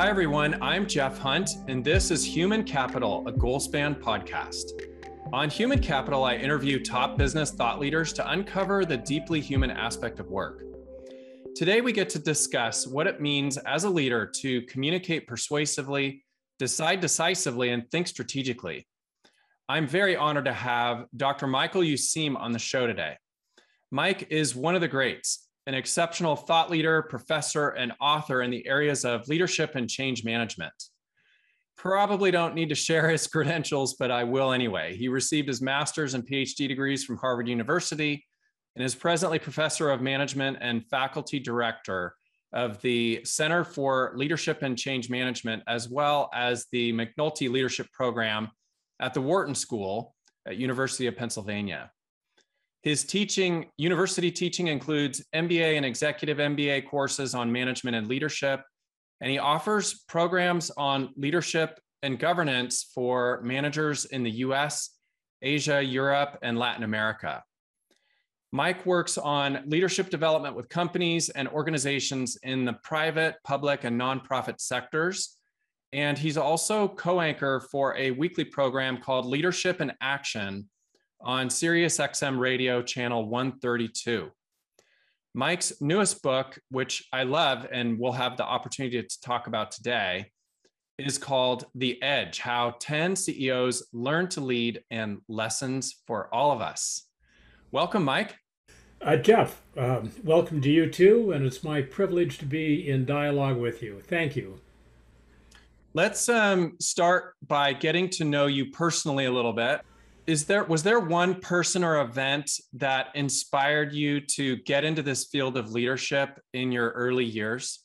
Hi, everyone. I'm Jeff Hunt, and this is Human Capital, a Goalspan podcast. On Human Capital, I interview top business thought leaders to uncover the deeply human aspect of work. Today, we get to discuss what it means as a leader to communicate persuasively, decide decisively, and think strategically. I'm very honored to have Dr. Michael Useem on the show today. Mike is one of the greats, an exceptional thought leader, professor, and author in the areas of leadership and change management. Probably don't need to share his credentials, but I will anyway. He received his master's and PhD degrees from Harvard University and is presently professor of management and faculty director of the Center for Leadership and Change Management, as well as the McNulty Leadership Program at the Wharton School at University of Pennsylvania. His teaching, university teaching includes MBA and executive MBA courses on management and leadership, and he offers programs on leadership and governance for managers in the US, Asia, Europe, and Latin America. Mike works on leadership development with companies and organizations in the private, public, and nonprofit sectors. And he's also co anchor for a weekly program called Leadership in Action on Sirius XM Radio channel 132. Mike's newest book, which I love and we'll have the opportunity to talk about today, is called The Edge How 10 CEOs Learn to Lead and Lessons for All of Us. Welcome, Mike. Uh, Jeff, um, welcome to you too, and it's my privilege to be in dialogue with you. Thank you. Let's um, start by getting to know you personally a little bit is there was there one person or event that inspired you to get into this field of leadership in your early years?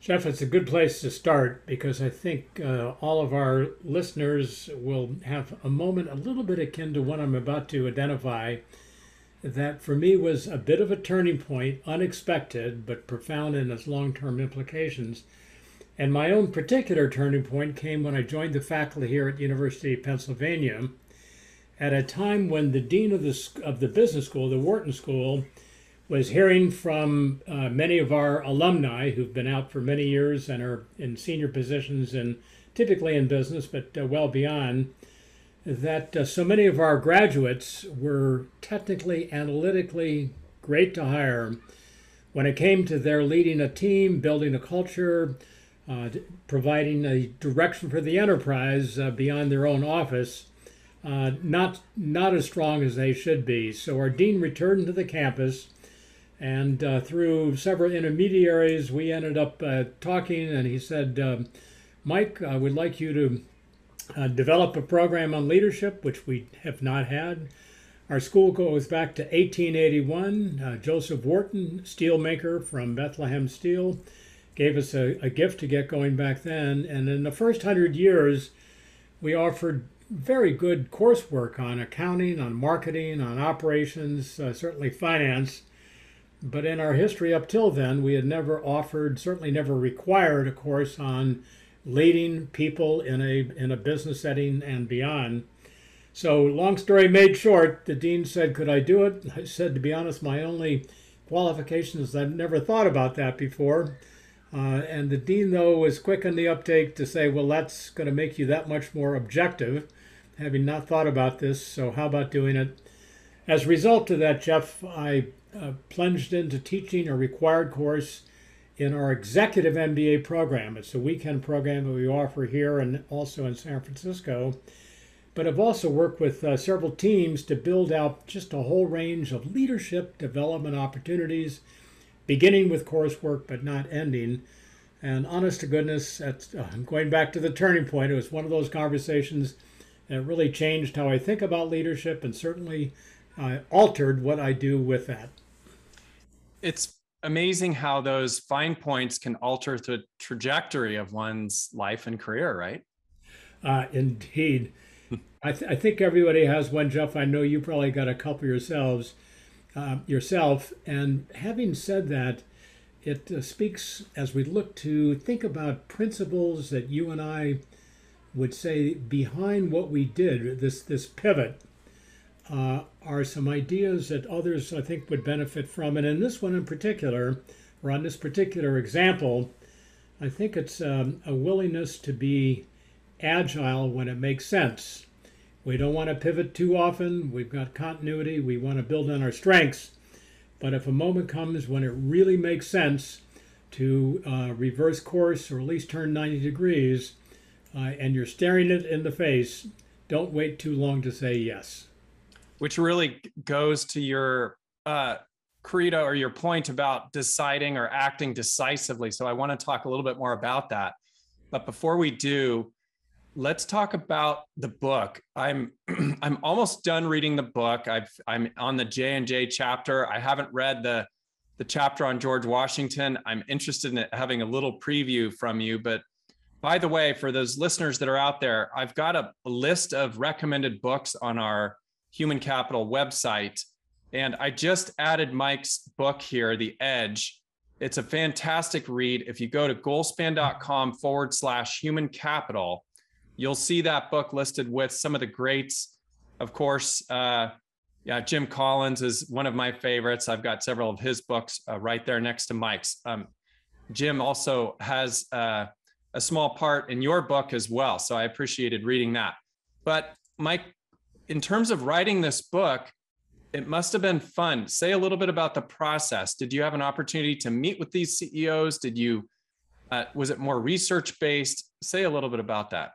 Jeff, it's a good place to start because I think uh, all of our listeners will have a moment a little bit akin to what I'm about to identify that for me was a bit of a turning point, unexpected but profound in its long term implications. And my own particular turning point came when I joined the faculty here at University of Pennsylvania at a time when the dean of the of the business school, the Wharton School, was hearing from uh, many of our alumni who've been out for many years and are in senior positions and typically in business, but uh, well beyond, that uh, so many of our graduates were technically, analytically great to hire. When it came to their leading a team, building a culture, uh, providing a direction for the enterprise uh, beyond their own office, uh, not not as strong as they should be. So our dean returned to the campus, and uh, through several intermediaries, we ended up uh, talking. And he said, um, "Mike, I would like you to uh, develop a program on leadership, which we have not had." Our school goes back to 1881. Uh, Joseph Wharton, steelmaker from Bethlehem Steel, gave us a, a gift to get going back then. And in the first hundred years, we offered very good coursework on accounting, on marketing, on operations, uh, certainly finance. But in our history up till then, we had never offered, certainly never required a course on leading people in a in a business setting and beyond. So, long story made short, the dean said, "Could I do it?" I said, "To be honest, my only qualification is I've never thought about that before." Uh, and the dean, though, was quick on the uptake to say, "Well, that's going to make you that much more objective." Having not thought about this, so how about doing it? As a result of that, Jeff, I uh, plunged into teaching a required course in our executive MBA program. It's a weekend program that we offer here and also in San Francisco. But I've also worked with uh, several teams to build out just a whole range of leadership development opportunities, beginning with coursework but not ending. And honest to goodness, that's, uh, going back to the turning point, it was one of those conversations and it really changed how I think about leadership and certainly uh, altered what I do with that. It's amazing how those fine points can alter the trajectory of one's life and career, right? Uh, indeed. I, th- I, think everybody has one, Jeff. I know you probably got a couple yourselves, uh, yourself. And having said that, it uh, speaks as we look to think about principles that you and I would say behind what we did, this this pivot, uh, are some ideas that others I think would benefit from. And in this one in particular, or on this particular example, I think it's um, a willingness to be agile when it makes sense. We don't want to pivot too often. We've got continuity. We want to build on our strengths. But if a moment comes when it really makes sense to uh, reverse course or at least turn 90 degrees, uh, and you're staring it in the face, don't wait too long to say yes. Which really goes to your uh, credo or your point about deciding or acting decisively. So I want to talk a little bit more about that. But before we do, let's talk about the book. I'm I'm almost done reading the book. I've I'm on the J and J chapter. I haven't read the the chapter on George Washington. I'm interested in having a little preview from you. But by the way, for those listeners that are out there, I've got a, list of recommended books on our Human Capital website. And I just added Mike's book here, The Edge. It's a fantastic read. If you go to goalspan.com forward slash human capital, you'll see that book listed with some of the greats. Of course, uh, yeah, Jim Collins is one of my favorites. I've got several of his books uh, right there next to Mike's. Um, Jim also has uh, a small part in your book as well. So I appreciated reading that. But Mike, in terms of writing this book, it must have been fun. Say a little bit about the process. Did you have an opportunity to meet with these CEOs? Did you, uh, was it more research based? Say a little bit about that.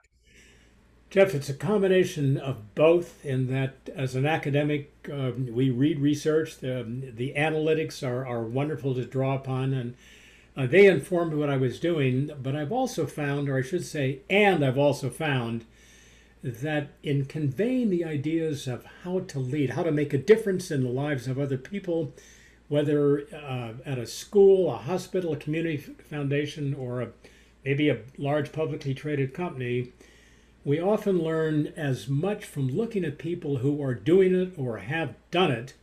Jeff, it's a combination of both in that as an academic, um, we read research, the, the analytics are, are wonderful to draw upon, and uh, they informed what I was doing. But I've also found, or I should say, and I've also found that in conveying the ideas of how to lead, how to make a difference in the lives of other people, whether uh, at a school, a hospital, a community foundation, or a, maybe a large publicly traded company, we often learn as much from looking at people who are doing it or have done it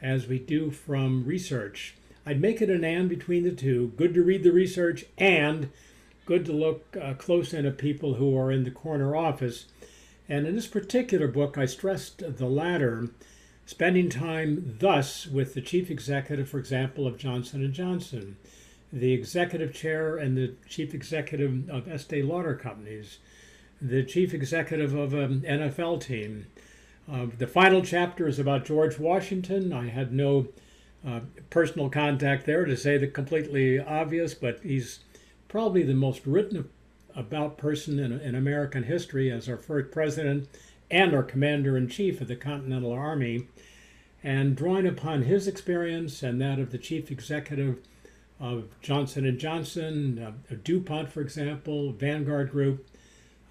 as we do from research. I'd make it an and between the two. Good to read the research and good to look uh, close in at people who are in the corner office. And in this particular book, I stressed the latter, spending time thus with the chief executive, for example, of Johnson & Johnson, the executive chair and the chief executive of Estee Lauder Companies, the chief executive of an NFL team. Uh, the final chapter is about George Washington. I had no uh, personal contact there to say the completely obvious, but he's probably the most written about person in, in American history as our first president and our commander in chief of the Continental Army. And drawing upon his experience and that of the chief executive of Johnson Johnson, uh, DuPont, for example, Vanguard Group,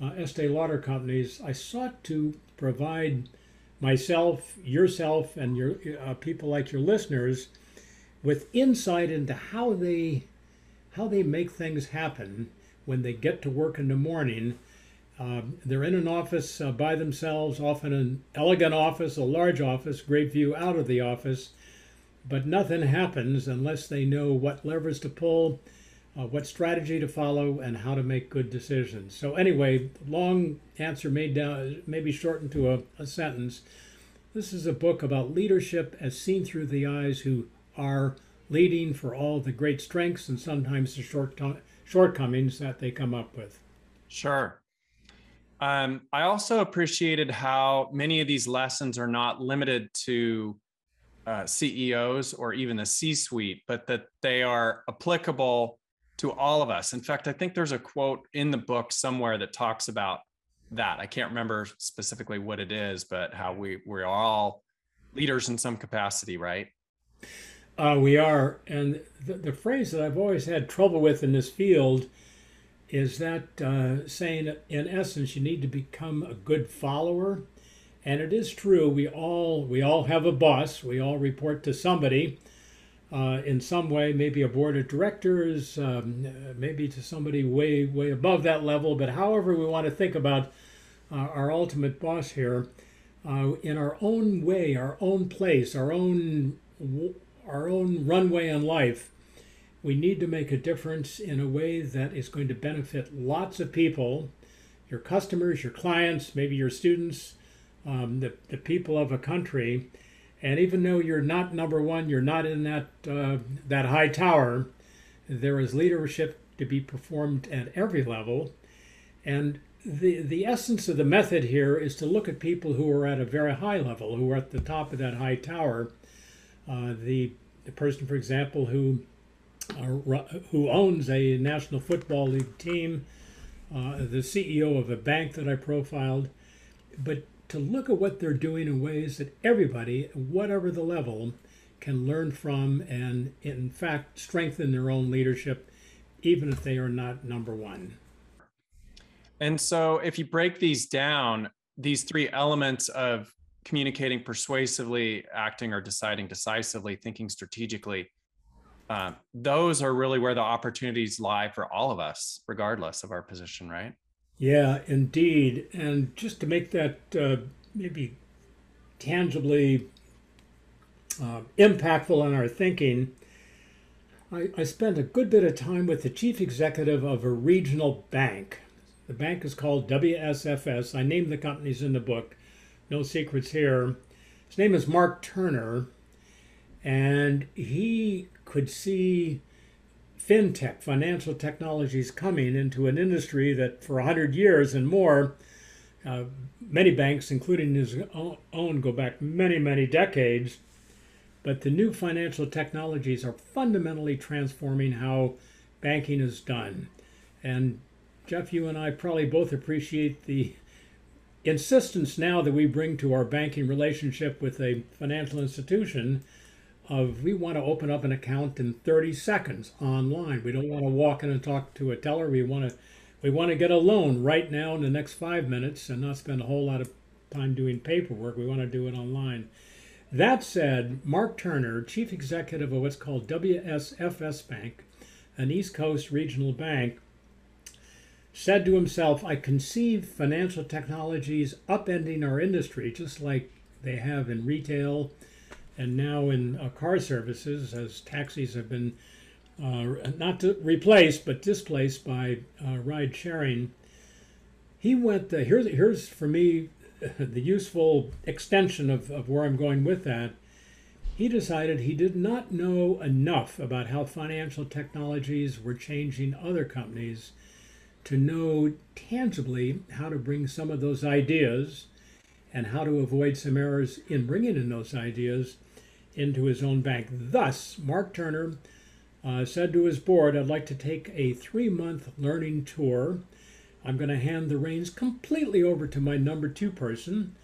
uh, Estee Lauder companies, I sought to provide myself, yourself, and your uh, people like your listeners with insight into how they how they make things happen when they get to work in the morning. Um, they're in an office uh, by themselves, often an elegant office, a large office, great view out of the office, but nothing happens unless they know what levers to pull, uh, what strategy to follow, and how to make good decisions. So, anyway, long answer made down, maybe shortened to a, a sentence. This is a book about leadership as seen through the eyes who are leading for all the great strengths and sometimes the short shortcomings that they come up with. Sure. Um, I also appreciated how many of these lessons are not limited to uh, CEOs or even the C suite, but that they are applicable to all of us. In fact, I think there's a quote in the book somewhere that talks about that. I can't remember specifically what it is, but how we we're all leaders in some capacity, right? Uh, we are, and the, the, phrase that I've always had trouble with in this field is that uh, saying, in essence, you need to become a good follower, and it is true. We all we all have a boss. We all report to somebody, uh, in some way, maybe a board of directors, um, maybe to somebody way, way above that level. But however we want to think about uh, our ultimate boss here, uh, in our own way, our own place, our own, our own runway in life, we need to make a difference in a way that is going to benefit lots of people, your customers, your clients, maybe your students, um, the, the people of a country and even though you're not number one, you're not in that uh, that high tower. There is leadership to be performed at every level. And the, the essence of the method here is to look at people who are at a very high level, who are at the top of that high tower. Uh, the, the person, for example, who uh, who owns a National Football League team, uh, the CEO of a bank that I profiled, but to look at what they're doing in ways that everybody, whatever the level, can learn from and, in fact, strengthen their own leadership, even if they are not number one. And so, if you break these down, these three elements of communicating persuasively, acting or deciding decisively, thinking strategically, uh, those are really where the opportunities lie for all of us, regardless of our position, right? Yeah, indeed. And just to make that uh, maybe tangibly uh, impactful on our thinking, I, I spent a good bit of time with the chief executive of a regional bank. The bank is called WSFS. I named the companies in the book. No secrets here. His name is Mark Turner, and he could see fintech, financial technologies coming into an industry that for 100 years and more, uh, many banks, including his own, go back many, many decades. But the new financial technologies are fundamentally transforming how banking is done. And Jeff, you and I probably both appreciate the insistence now that we bring to our banking relationship with a financial institution of we want to open up an account in 30 seconds online. We don't want to walk in and talk to a teller. We want to we want to get a loan right now in the next 5 minutes and not spend a whole lot of time doing paperwork. We want to do it online. That said, Mark Turner, chief executive of what's called WSFS Bank, an East Coast regional bank, said to himself, I conceive financial technologies upending our industry just like they have in retail and now in uh, car services, as taxis have been uh, not replaced but displaced by uh, ride sharing. He went, uh, here's, here's for me the useful extension of, of where I'm going with that. He decided he did not know enough about how financial technologies were changing other companies to know tangibly how to bring some of those ideas and how to avoid some errors in bringing in those ideas into his own bank. Thus, Mark Turner uh, said to his board, I'd like to take a three month learning tour. I'm going to hand the reins completely over to my number two person.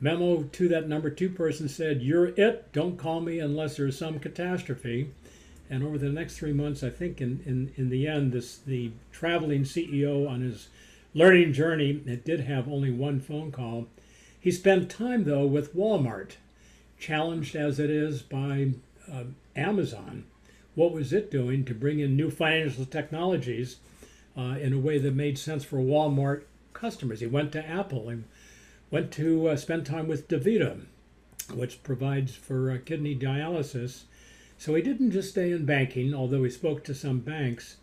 Memo to that number two person said, You're it. Don't call me unless there's some catastrophe. And over the next three months, I think in, in, in the end, this the traveling CEO on his learning journey, it did have only one phone call. He spent time, though, with Walmart challenged as it is by uh, Amazon, what was it doing to bring in new financial technologies uh, in a way that made sense for Walmart customers? He went to Apple and went to uh, spend time with DaVita, which provides for uh, kidney dialysis. So he didn't just stay in banking, although he spoke to some banks.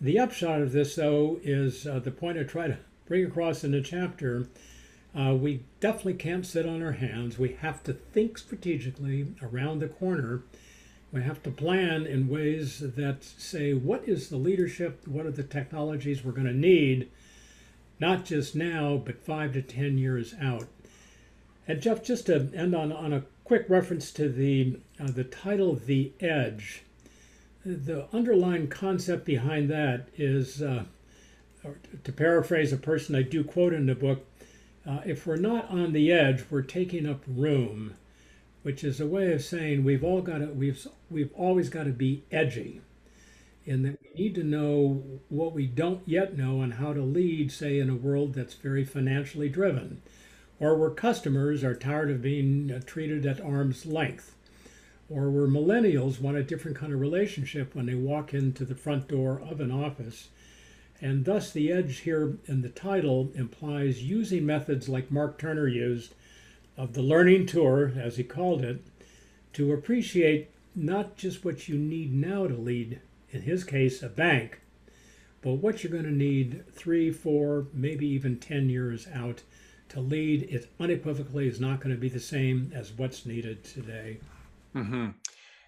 The upshot of this, though, is uh, the point I try to bring across in the chapter uh, we definitely can't sit on our hands. We have to think strategically around the corner. We have to plan in ways that say, what is the leadership? What are the technologies we're going to need, not just now, but five to 10 years out? And Jeff, just to end on, on a quick reference to the, uh, the title, The Edge, the underlying concept behind that is, uh, to paraphrase a person I do quote in the book, uh, if we're not on the edge, we're taking up room, which is a way of saying we've all got to we've we've always got to be edgy, in that we need to know what we don't yet know and how to lead, say, in a world that's very financially driven, or where customers are tired of being uh, treated at arm's length, or where millennials want a different kind of relationship when they walk into the front door of an office and thus the edge here in the title implies using methods like Mark Turner used of the learning tour, as he called it, to appreciate not just what you need now to lead, in his case, a bank, but what you're going to need three, four, maybe even 10 years out to lead. It unequivocally is not going to be the same as what's needed today. Mm-hmm.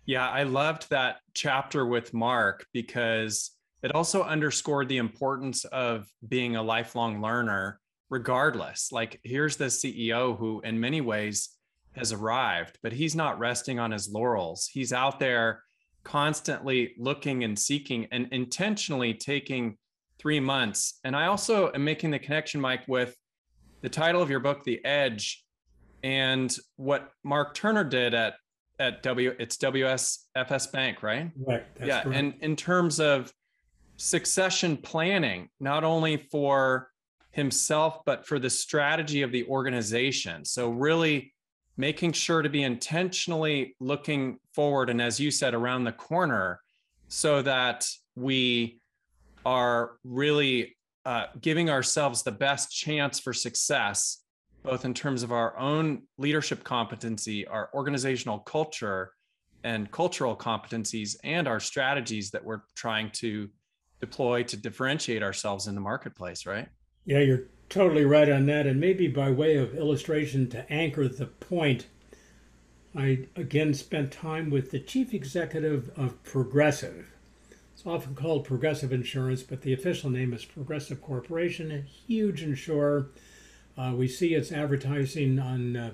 Yeah, I loved that chapter with Mark because it also underscored the importance of being a lifelong learner, regardless. Like, here's the CEO who, in many ways, has arrived, but he's not resting on his laurels. He's out there constantly looking and seeking and intentionally taking three months. And I also am making the connection, Mike, with the title of your book, The Edge, and what Mark Turner did at at W it's WSFS Bank, right? Right. yeah. Correct. And in terms of succession planning, not only for himself, but for the strategy of the organization. So really making sure to be intentionally looking forward and as you said around the corner so that we are really uh, giving ourselves the best chance for success both in terms of our own leadership competency our organizational culture and cultural competencies and our strategies that we're trying to deploy to differentiate ourselves in the marketplace right yeah you're totally right on that. And maybe by way of illustration to anchor the point, I again spent time with the chief executive of Progressive. It's often called Progressive Insurance, but the official name is Progressive Corporation, a huge insurer. Uh, we see its advertising on uh,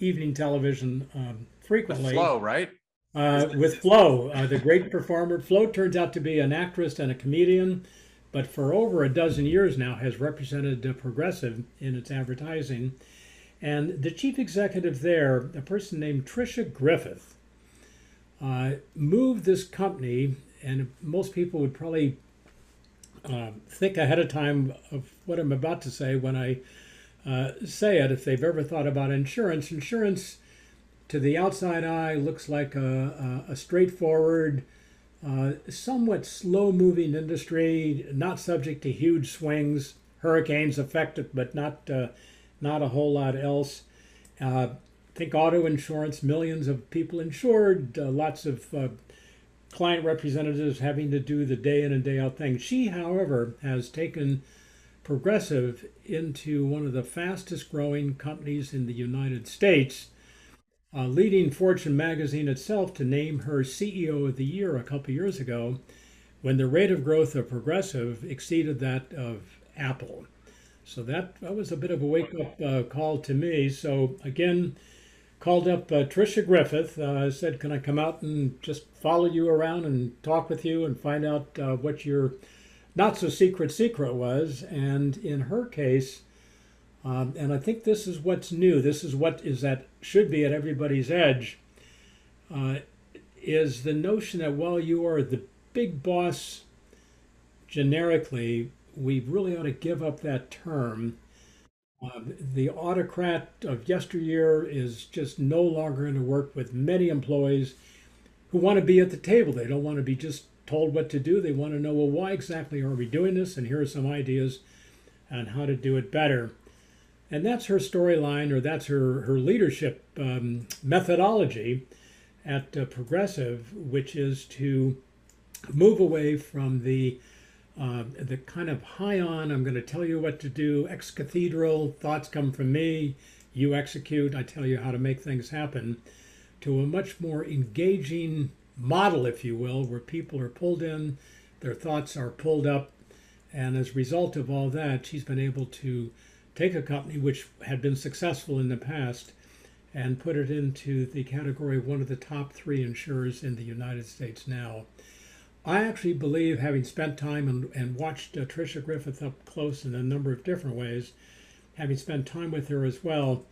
evening television um, frequently. With Flo, right? Uh, with Flo, uh, the great performer. Flo turns out to be an actress and a comedian but for over a dozen years now has represented the Progressive in its advertising. And the chief executive there, a person named Tricia Griffith, uh, moved this company, and most people would probably uh, think ahead of time of what I'm about to say when I uh, say it. If they've ever thought about insurance, insurance to the outside eye looks like a, a, a straightforward, uh, somewhat slow moving industry, not subject to huge swings. Hurricanes affect it, but not, uh, not a whole lot else. Uh, think auto insurance, millions of people insured, uh, lots of uh, client representatives having to do the day in and day out thing. She, however, has taken Progressive into one of the fastest growing companies in the United States uh, leading Fortune magazine itself to name her CEO of the year a couple years ago when the rate of growth of Progressive exceeded that of Apple. So that, that was a bit of a wake up uh, call to me. So again, called up uh, Tricia Griffith, uh, said, Can I come out and just follow you around and talk with you and find out uh, what your not so secret secret was? And in her case, um, and I think this is what's new. This is what is that should be at everybody's edge. Uh, is the notion that while you are the big boss generically, we really ought to give up that term. Uh, the autocrat of yesteryear is just no longer going to work with many employees who want to be at the table. They don't want to be just told what to do. They want to know, well, why exactly are we doing this? And here are some ideas on how to do it better. And that's her storyline, or that's her, her leadership um, methodology at uh, Progressive, which is to move away from the uh, the kind of high on, I'm going to tell you what to do, ex cathedra, thoughts come from me, you execute, I tell you how to make things happen, to a much more engaging model, if you will, where people are pulled in, their thoughts are pulled up, and as a result of all that, she's been able to take a company which had been successful in the past and put it into the category of one of the top three insurers in the United States now. I actually believe, having spent time and, and watched uh, Tricia Griffith up close in a number of different ways, having spent time with her as well,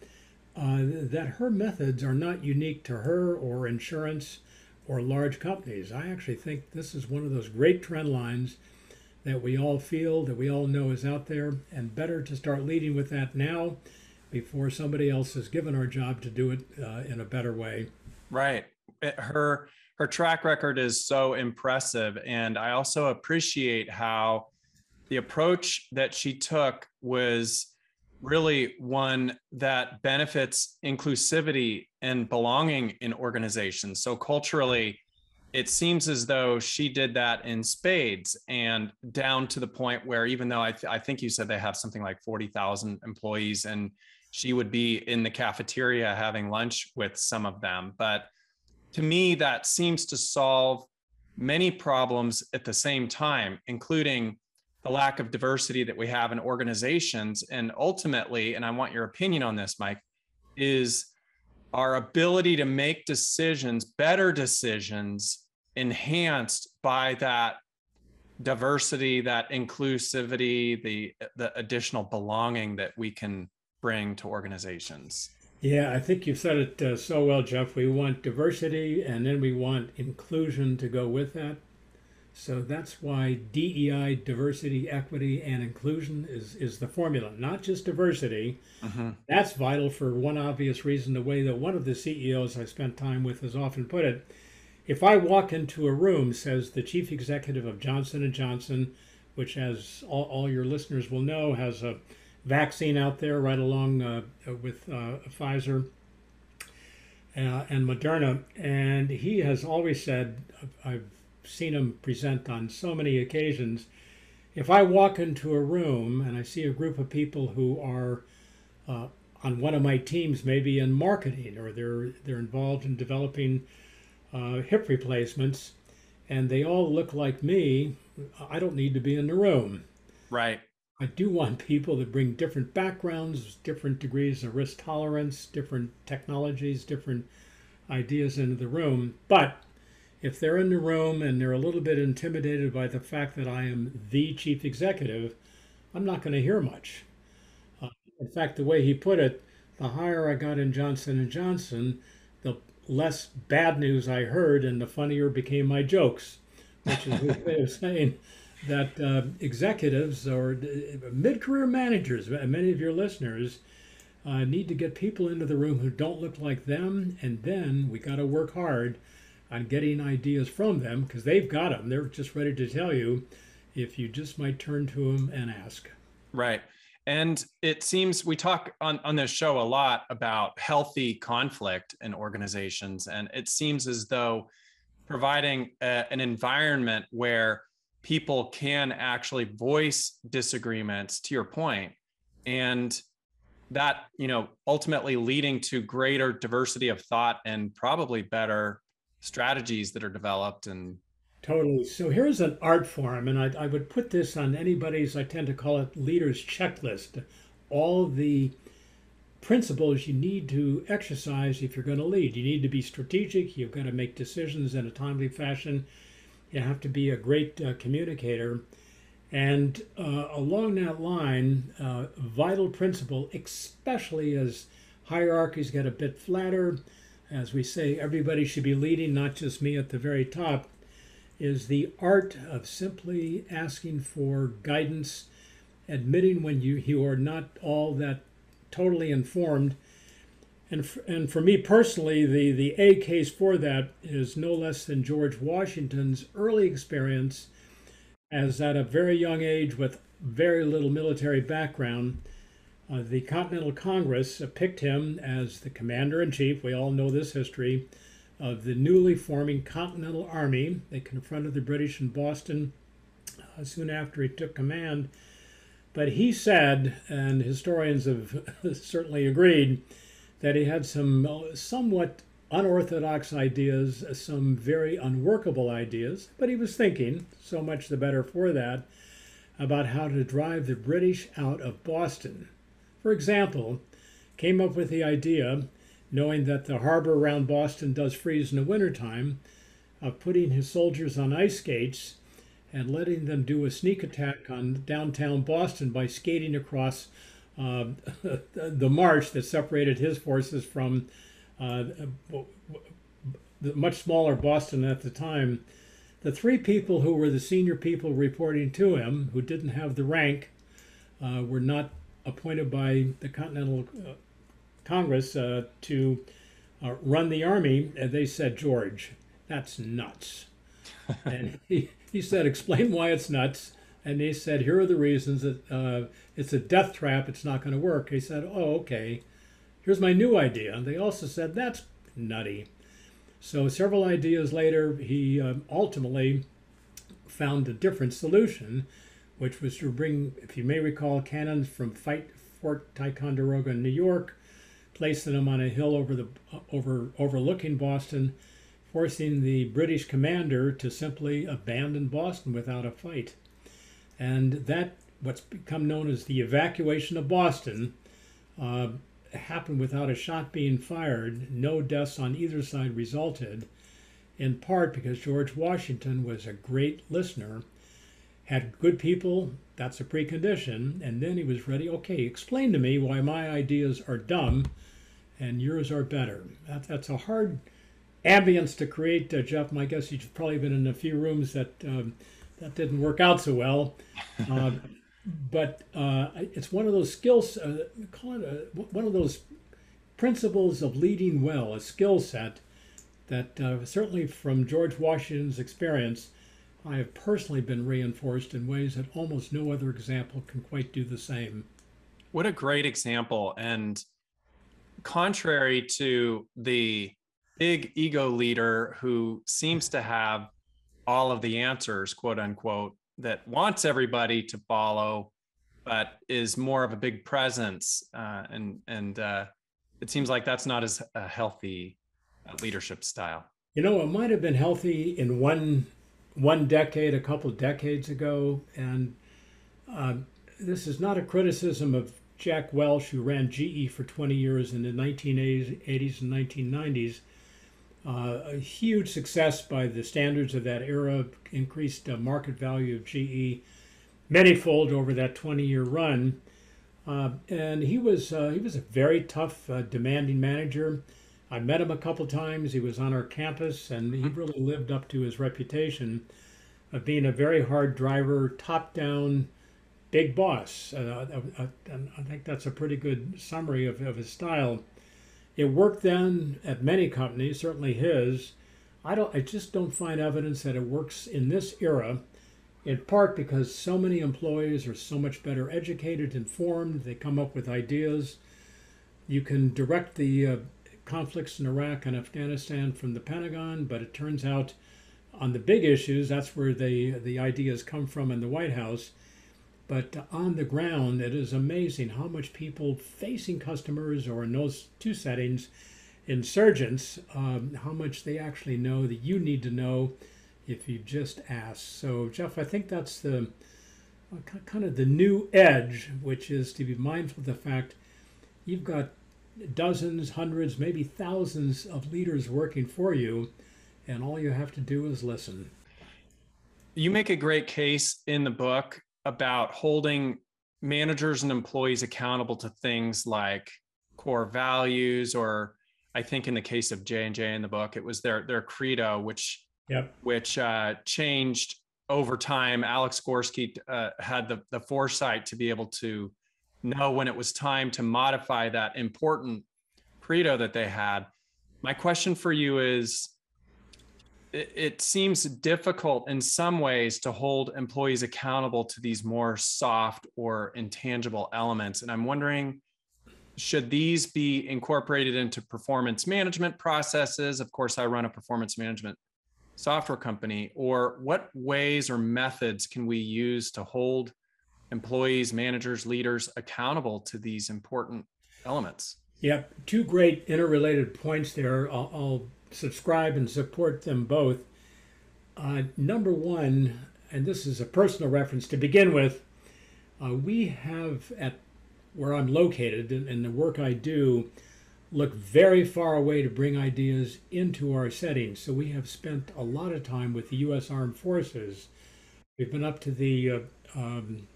uh, that her methods are not unique to her or insurance or large companies. I actually think this is one of those great trend lines that we all feel, that we all know is out there, and better to start leading with that now before somebody else has given our job to do it uh, in a better way. Right. Her her track record is so impressive, and I also appreciate how the approach that she took was really one that benefits inclusivity and belonging in organizations. So culturally, it seems as though she did that in spades and down to the point where even though I, th- I think you said they have something like 40,000 employees and she would be in the cafeteria having lunch with some of them but to me that seems to solve many problems at the same time, including the lack of diversity that we have in organizations. And ultimately, and I want your opinion on this, Mike, is our ability to make decisions, better decisions, enhanced by that diversity, that inclusivity, the the additional belonging that we can bring to organizations. Yeah, I think you've said it uh, so well, Jeff. We want diversity and then we want inclusion to go with that. So that's why DEI, diversity, equity, and inclusion is, is the formula, not just diversity. Mm-hmm. That's vital for one obvious reason the way that one of the CEOs I spent time with has often put it. If I walk into a room, says the chief executive of Johnson & Johnson, which as all, all your listeners will know, has a vaccine out there right along uh, with uh, Pfizer uh, and Moderna. And he has always said, I've seen him present on so many occasions. If I walk into a room and I see a group of people who are uh, on one of my teams, maybe in marketing, or they're they're involved in developing uh, hip replacements, and they all look like me, I don't need to be in the room. Right. I do want people that bring different backgrounds, different degrees of risk tolerance, different technologies, different ideas into the room. But if they're in the room and they're a little bit intimidated by the fact that I am the chief executive, I'm not going to hear much. Uh, in fact, the way he put it, the higher I got in Johnson and Johnson, the less bad news I heard, and the funnier became my jokes, which is a way of saying that uh, executives or uh, mid-career managers, many of your listeners, uh, need to get people into the room who don't look like them, and then we got to work hard on getting ideas from them because they've got them. They're just ready to tell you if you just might turn to them and ask. Right. And it seems we talk on, on this show a lot about healthy conflict in organizations. And it seems as though providing a, an environment where people can actually voice disagreements to your point and that you know ultimately leading to greater diversity of thought and probably better strategies that are developed and totally. So here's an art form and I, I would put this on anybody's i tend to call it leaders checklist. All the principles you need to exercise if you're going to lead. You need to be strategic you've got to make decisions in a timely fashion you have to be a great uh, communicator. And uh, along that line, uh, vital principle, especially as hierarchies get a bit flatter, as we say, everybody should be leading, not just me at the very top, is the art of simply asking for guidance, admitting when you, you are not all that totally informed, and for, and for me personally, the, the A case for that is no less than George Washington's early experience as at a very young age with very little military background. Uh, the Continental Congress picked him as the commander in chief. We all know this history of the newly forming Continental Army. They confronted the British in Boston uh, soon after he took command. But he said, and historians have certainly agreed, that he had some somewhat unorthodox ideas, some very unworkable ideas, but he was thinking, so much the better for that, about how to drive the British out of Boston. For example, came up with the idea, knowing that the harbor around Boston does freeze in the wintertime, of putting his soldiers on ice skates and letting them do a sneak attack on downtown Boston by skating across uh, the marsh that separated his forces from uh, the much smaller Boston at the time. The three people who were the senior people reporting to him, who didn't have the rank, uh, were not appointed by the Continental uh, Congress uh, to uh, run the army. And they said, George, that's nuts. and he, he said, explain why it's nuts and they said, here are the reasons that uh, it's a death trap, it's not going to work. He said, oh, okay, here's my new idea. And they also said, that's nutty. So several ideas later, he um, ultimately found a different solution, which was to bring, if you may recall, cannons from Fight Fort Ticonderoga, in New York, placing them on a hill over the over overlooking Boston, forcing the British commander to simply abandon Boston without a fight. And that, what's become known as the evacuation of Boston, uh, happened without a shot being fired. No deaths on either side resulted, in part because George Washington was a great listener, had good people, that's a precondition, and then he was ready. Okay, explain to me why my ideas are dumb and yours are better. That, that's a hard ambience to create, uh, Jeff. My guess you've probably been in a few rooms that um, that didn't work out so well. Uh, but uh, it's one of those skills. Uh, call it a, one of those principles of leading well, a skill set that uh, certainly from George Washington's experience, I have personally been reinforced in ways that almost no other example can quite do the same. What a great example. And contrary to the big ego leader who seems to have all of the answers, quote unquote, that wants everybody to follow, but is more of a big presence. Uh, and and uh, it seems like that's not as a healthy uh, leadership style. You know, it might have been healthy in one one decade, a couple decades ago, and uh, this is not a criticism of Jack Welch, who ran GE for 20 years in the 1980s and 1990s. Uh, a huge success by the standards of that era, increased uh, market value of GE manyfold over that 20-year run. Uh, and he was uh, he was a very tough, uh, demanding manager. I met him a couple times. He was on our campus, and he mm-hmm. really lived up to his reputation of being a very hard driver, top-down, big boss. Uh, and I think that's a pretty good summary of, of his style. It worked then at many companies, certainly his. I don't. I just don't find evidence that it works in this era. In part because so many employees are so much better educated, informed. They come up with ideas. You can direct the uh, conflicts in Iraq and Afghanistan from the Pentagon, but it turns out on the big issues, that's where the the ideas come from in the White House. But on the ground, it is amazing how much people facing customers or in those two settings, insurgents, um, how much they actually know that you need to know if you just ask. So, Jeff, I think that's the uh, kind of the new edge, which is to be mindful of the fact you've got dozens, hundreds, maybe thousands of leaders working for you, and all you have to do is listen. You make a great case in the book about holding managers and employees accountable to things like core values or I think in the case of J and J in the book, it was their their credo, which yep. which uh, changed over time. Alex Gorsky uh, had the the foresight to be able to know when it was time to modify that important credo that they had. My question for you is it, it seems difficult in some ways to hold employees accountable to these more soft or intangible elements. And I'm wondering should these be incorporated into performance management processes? Of course, I run a performance management software company, or what ways or methods can we use to hold employees, managers, leaders accountable to these important elements? Yeah, two great interrelated points there. I'll, I'll subscribe and support them both. Uh, number one, and this is a personal reference to begin with, uh, we have at where I'm located and the work I do look very far away to bring ideas into our settings. So we have spent a lot of time with the U.S. Armed Forces. We've been up to the uh, um,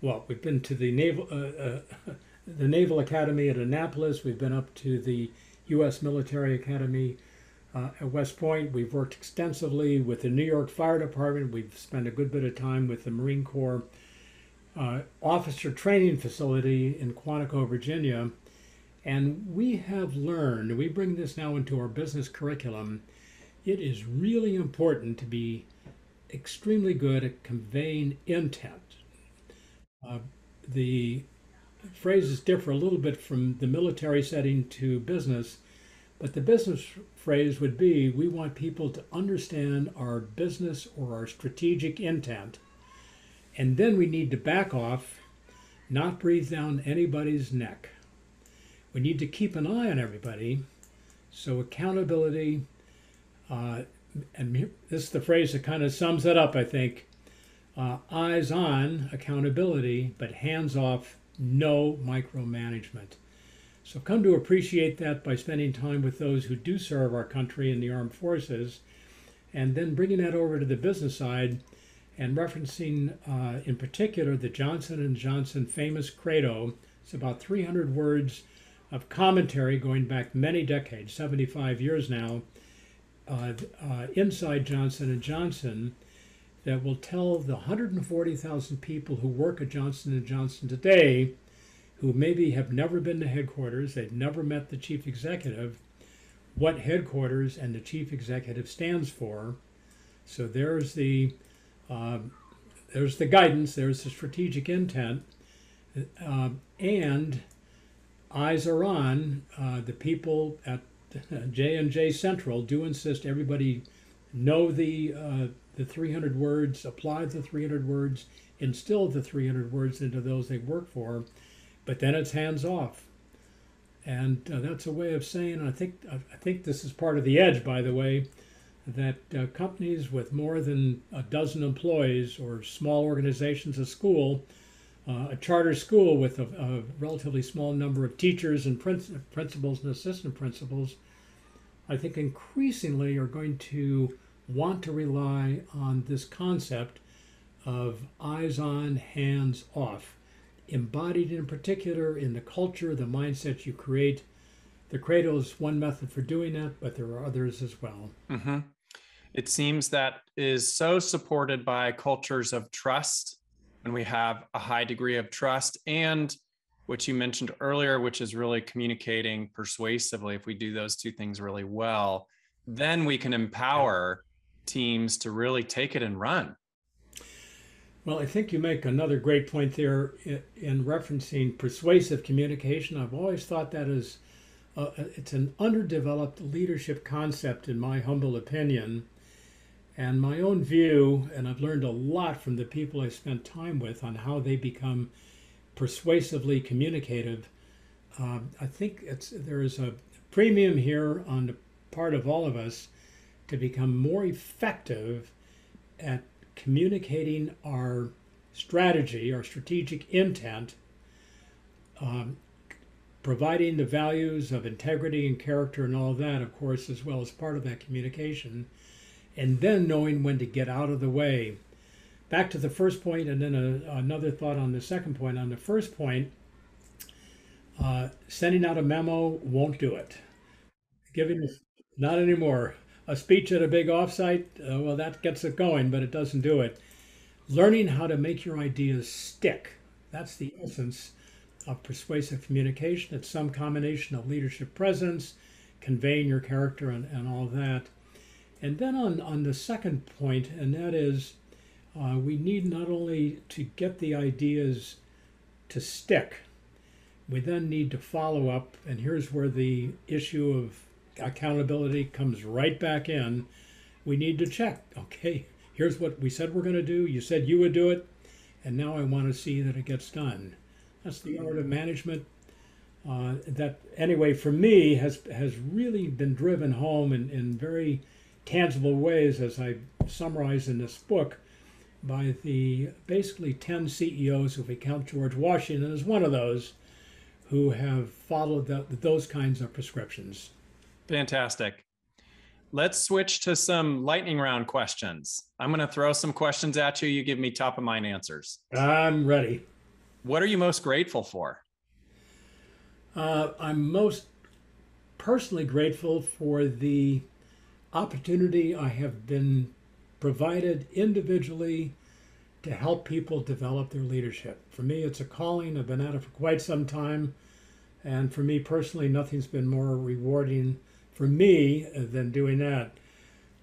well, we've been to the naval uh, uh, the Naval Academy at Annapolis. We've been up to the U.S. Military Academy uh, at West Point. We've worked extensively with the New York Fire Department. We've spent a good bit of time with the Marine Corps uh, Officer Training Facility in Quantico, Virginia. And we have learned, we bring this now into our business curriculum, it is really important to be extremely good at conveying intent. Uh, the phrases differ a little bit from the military setting to business, but the business phrase would be we want people to understand our business or our strategic intent, and then we need to back off, not breathe down anybody's neck. We need to keep an eye on everybody. So, accountability, Uh, and this is the phrase that kind of sums it up, I think. Uh, eyes on accountability, but hands off no micromanagement. So come to appreciate that by spending time with those who do serve our country in the armed forces, and then bringing that over to the business side and referencing uh, in particular the Johnson & Johnson famous credo. It's about 300 words of commentary going back many decades, 75 years now, uh, uh, inside Johnson & Johnson that will tell the 140,000 people who work at Johnson & Johnson today who maybe have never been to headquarters, they've never met the chief executive, what headquarters and the chief executive stands for. So there's the uh, there's the guidance, there's the strategic intent, uh, and eyes are on uh, the people at J and J Central. Do insist everybody know the uh, the 300 words, apply the 300 words, instill the 300 words into those they work for, but then it's hands off. And uh, that's a way of saying, I think, I think this is part of the edge, by the way, that uh, companies with more than a dozen employees or small organizations, a school, uh, a charter school with a, a, relatively small number of teachers and principals and assistant principals, I think increasingly are going to want to rely on this concept of eyes on, hands off, embodied in particular in the culture, the mindset you create. The credo is one method for doing that, but there are others as well. Mm-hmm. It seems that is so supported by cultures of trust when we have a high degree of trust and which you mentioned earlier, which is really communicating persuasively. If we do those two things really well, then we can empower teams to really take it and run. Well, I think you make another great point there in referencing persuasive communication. I've always thought that is uh, it's an underdeveloped leadership concept, in my humble opinion. And my own view, and I've learned a lot from the people I spent time with on how they become persuasively communicative. Uh, I think there is a premium here on the part of all of us to become more effective at communicating our strategy, our strategic intent, um, providing the values of integrity and character and all of that, of course, as well as part of that communication, and then knowing when to get out of the way. Back to the first point, and then a, another thought on the second point. On the first point, uh, sending out a memo won't do it. Giving not anymore a speech at a big offsite, uh, well, that gets it going, but it doesn't do it. Learning how to make your ideas stick. That's the essence of persuasive communication. It's some combination of leadership presence, conveying your character, and, and all that. And then on, on the second point, and that is uh, we need not only to get the ideas to stick, we then need to follow up. And here's where the issue of accountability comes right back in. We need to check. Okay, here's what we said we're going to do. You said you would do it, and now I want to see that it gets done. That's the art of management. Uh, that anyway for me has has really been driven home in, in very tangible ways as I summarize in this book by the basically 10 CEOs, if we count George Washington as one of those, who have followed the, those kinds of prescriptions. Fantastic. Let's switch to some lightning round questions. I'm going to throw some questions at you. You give me top of mind answers. I'm ready. What are you most grateful for? Uh, I'm most personally grateful for the opportunity I have been provided individually to help people develop their leadership. For me, it's a calling. I've been at it for quite some time. And for me personally, nothing's been more rewarding for me uh, than doing that.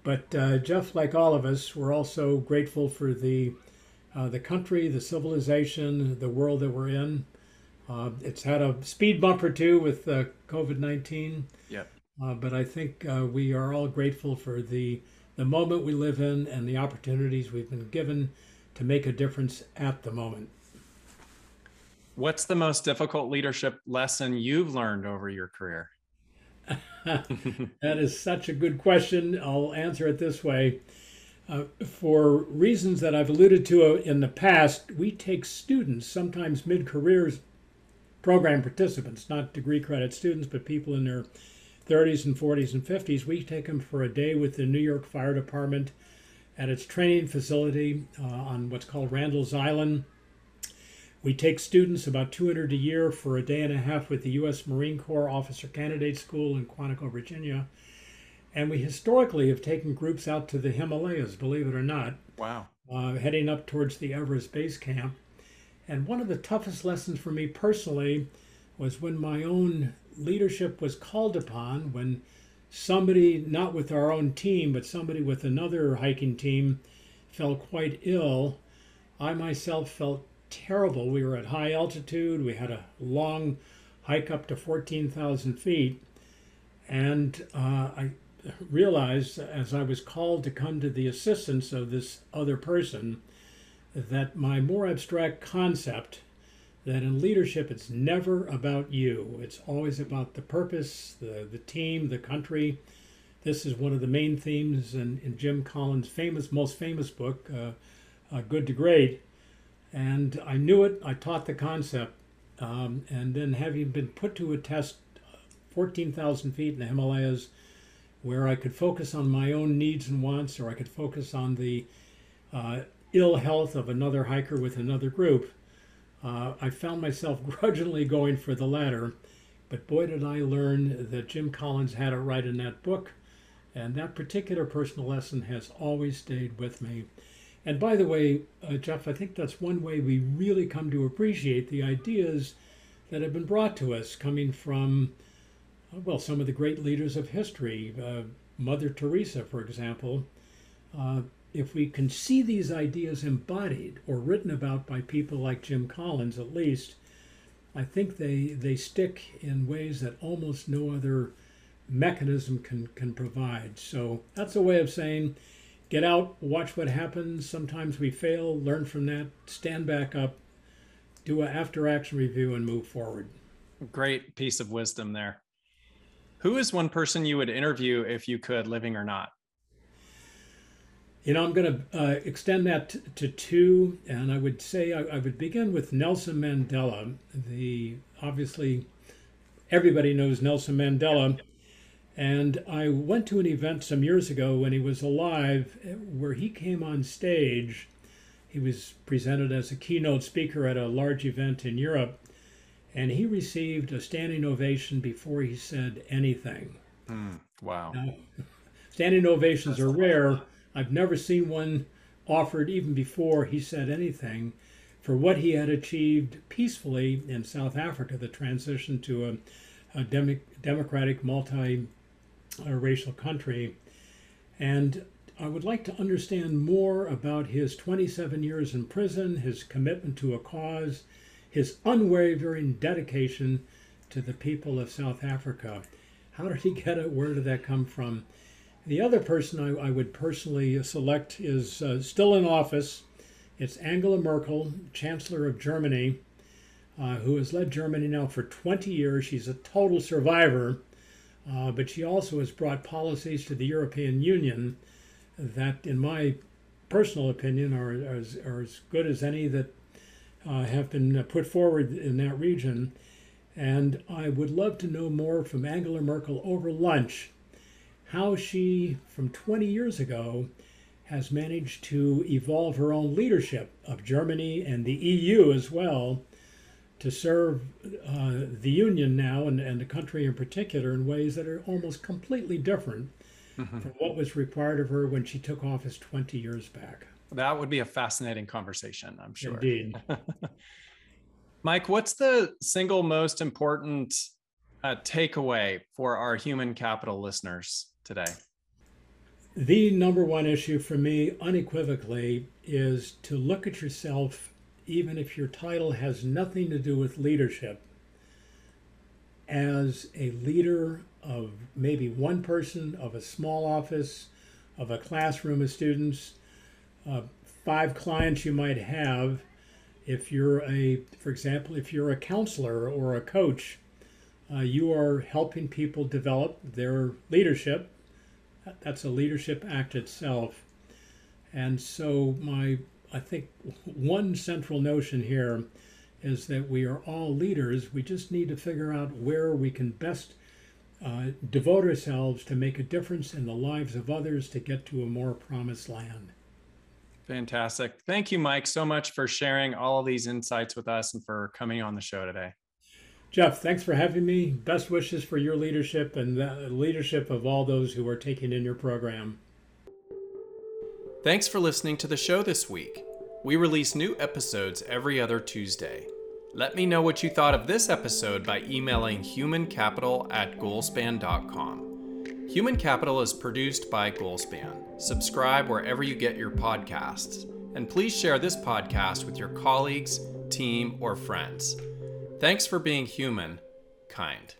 But uh, Jeff, like all of us, we're also grateful for the uh, the country, the civilization, the world that we're in. Uh, it's had a speed bump or two with uh, COVID nineteen. Yep. Uh, but I think we are all grateful for the the moment we live in and the opportunities we've been given to make a difference at the moment. What's the most difficult leadership lesson you've learned over your career? that is such a good question. I'll answer it this way. Uh, for reasons that I've alluded to in the past, we take students, sometimes mid careers program participants, not degree credit students, but people in their 30s and 40s and 50s. We take them for a day with the New York Fire Department at its training facility uh, on what's called Randall's Island. We take students about 200 a year for a day and a half with the U.S. Marine Corps Officer Candidate School in Quantico, Virginia. And we historically have taken groups out to the Himalayas, believe it or not. Wow. Uh, heading up towards the Everest Base Camp. And one of the toughest lessons for me personally was when my own leadership was called upon, when somebody, not with our own team, but somebody with another hiking team, fell quite ill. I myself felt terrible. We were at high altitude, we had a long hike up to 14,000 feet, and uh, I realized as I was called to come to the assistance of this other person that my more abstract concept that in leadership it's never about you. It's always about the purpose the, the team the country. This is one of the main themes in, in jim collins famous most famous book uh, uh, good to great and i knew it i taught the concept um, and then having been put to a test 14000 feet in the himalayas where i could focus on my own needs and wants or i could focus on the uh, ill health of another hiker with another group, uh, I found myself grudgingly going for the latter. But boy, did I learn that Jim Collins had it right in that book. And that particular personal lesson has always stayed with me. And by the way, uh, Jeff, I think that's one way we really come to appreciate the ideas that have been brought to us coming from, uh, well, some of the great leaders of history. Uh, Mother Teresa, for example, uh, if we can see these ideas embodied or written about by people like Jim Collins, at least, I think they, they stick in ways that almost no other mechanism can, can provide. So that's a way of saying get out, watch what happens. Sometimes we fail, learn from that, stand back up, do an after action review, and move forward. Great piece of wisdom there. Who is one person you would interview if you could, living or not? You know, I'm going to uh, extend that t- to two, and I would say I, I, would begin with Nelson Mandela. The obviously everybody knows Nelson Mandela, and I went to an event some years ago when he was alive, eh, where he came on stage. He was presented as a keynote speaker at a large event in Europe, and he received a standing ovation before he said anything. Mm, wow! Now, standing ovations That's are rare. I've never seen one offered even before he said anything for what he had achieved peacefully in South Africa, the transition to a, a dem- democratic, multi racial country. And I would like to understand more about his 27 years in prison, his commitment to a cause, his unwavering dedication to the people of South Africa. How did he get it? Where did that come from? The other person I, I would personally select is uh, still in office. It's Angela Merkel, Chancellor of Germany, uh, who has led Germany now for 20 years. She's a total survivor, uh, but she also has brought policies to the European Union that, in my personal opinion, are, are, as, are as good as any that uh, have been put forward in that region. And I would love to know more from Angela Merkel over lunch how she, from 20 years ago, has managed to evolve her own leadership of Germany and the EU as well to serve uh, the Union now and, and the country in particular in ways that are almost completely different mm-hmm. from what was required of her when she took office 20 years back. That would be a fascinating conversation, I'm sure. Indeed. Mike, what's the single most important uh, takeaway for our human capital listeners today? The number one issue for me, unequivocally, is to look at yourself, even if your title has nothing to do with leadership, as a leader of maybe one person, of a small office, of a classroom of students, uh, five clients you might have. If you're a, for example, if you're a counselor or a coach, uh, you are helping people develop their leadership. That's a leadership act itself. And so, my I think one central notion here is that we are all leaders. We just need to figure out where we can best uh, devote ourselves to make a difference in the lives of others to get to a more promised land. Fantastic. Thank you, Mike, so much for sharing all of these insights with us and for coming on the show today. Jeff, thanks for having me. Best wishes for your leadership and the leadership of all those who are taking in your program. Thanks for listening to the show this week. We release new episodes every other Tuesday. Let me know what you thought of this episode by emailing humancapital at goalspan.com. Human Capital is produced by Goalspan. Subscribe wherever you get your podcasts. And please share this podcast with your colleagues, team, or friends. Thanks for being human, kind.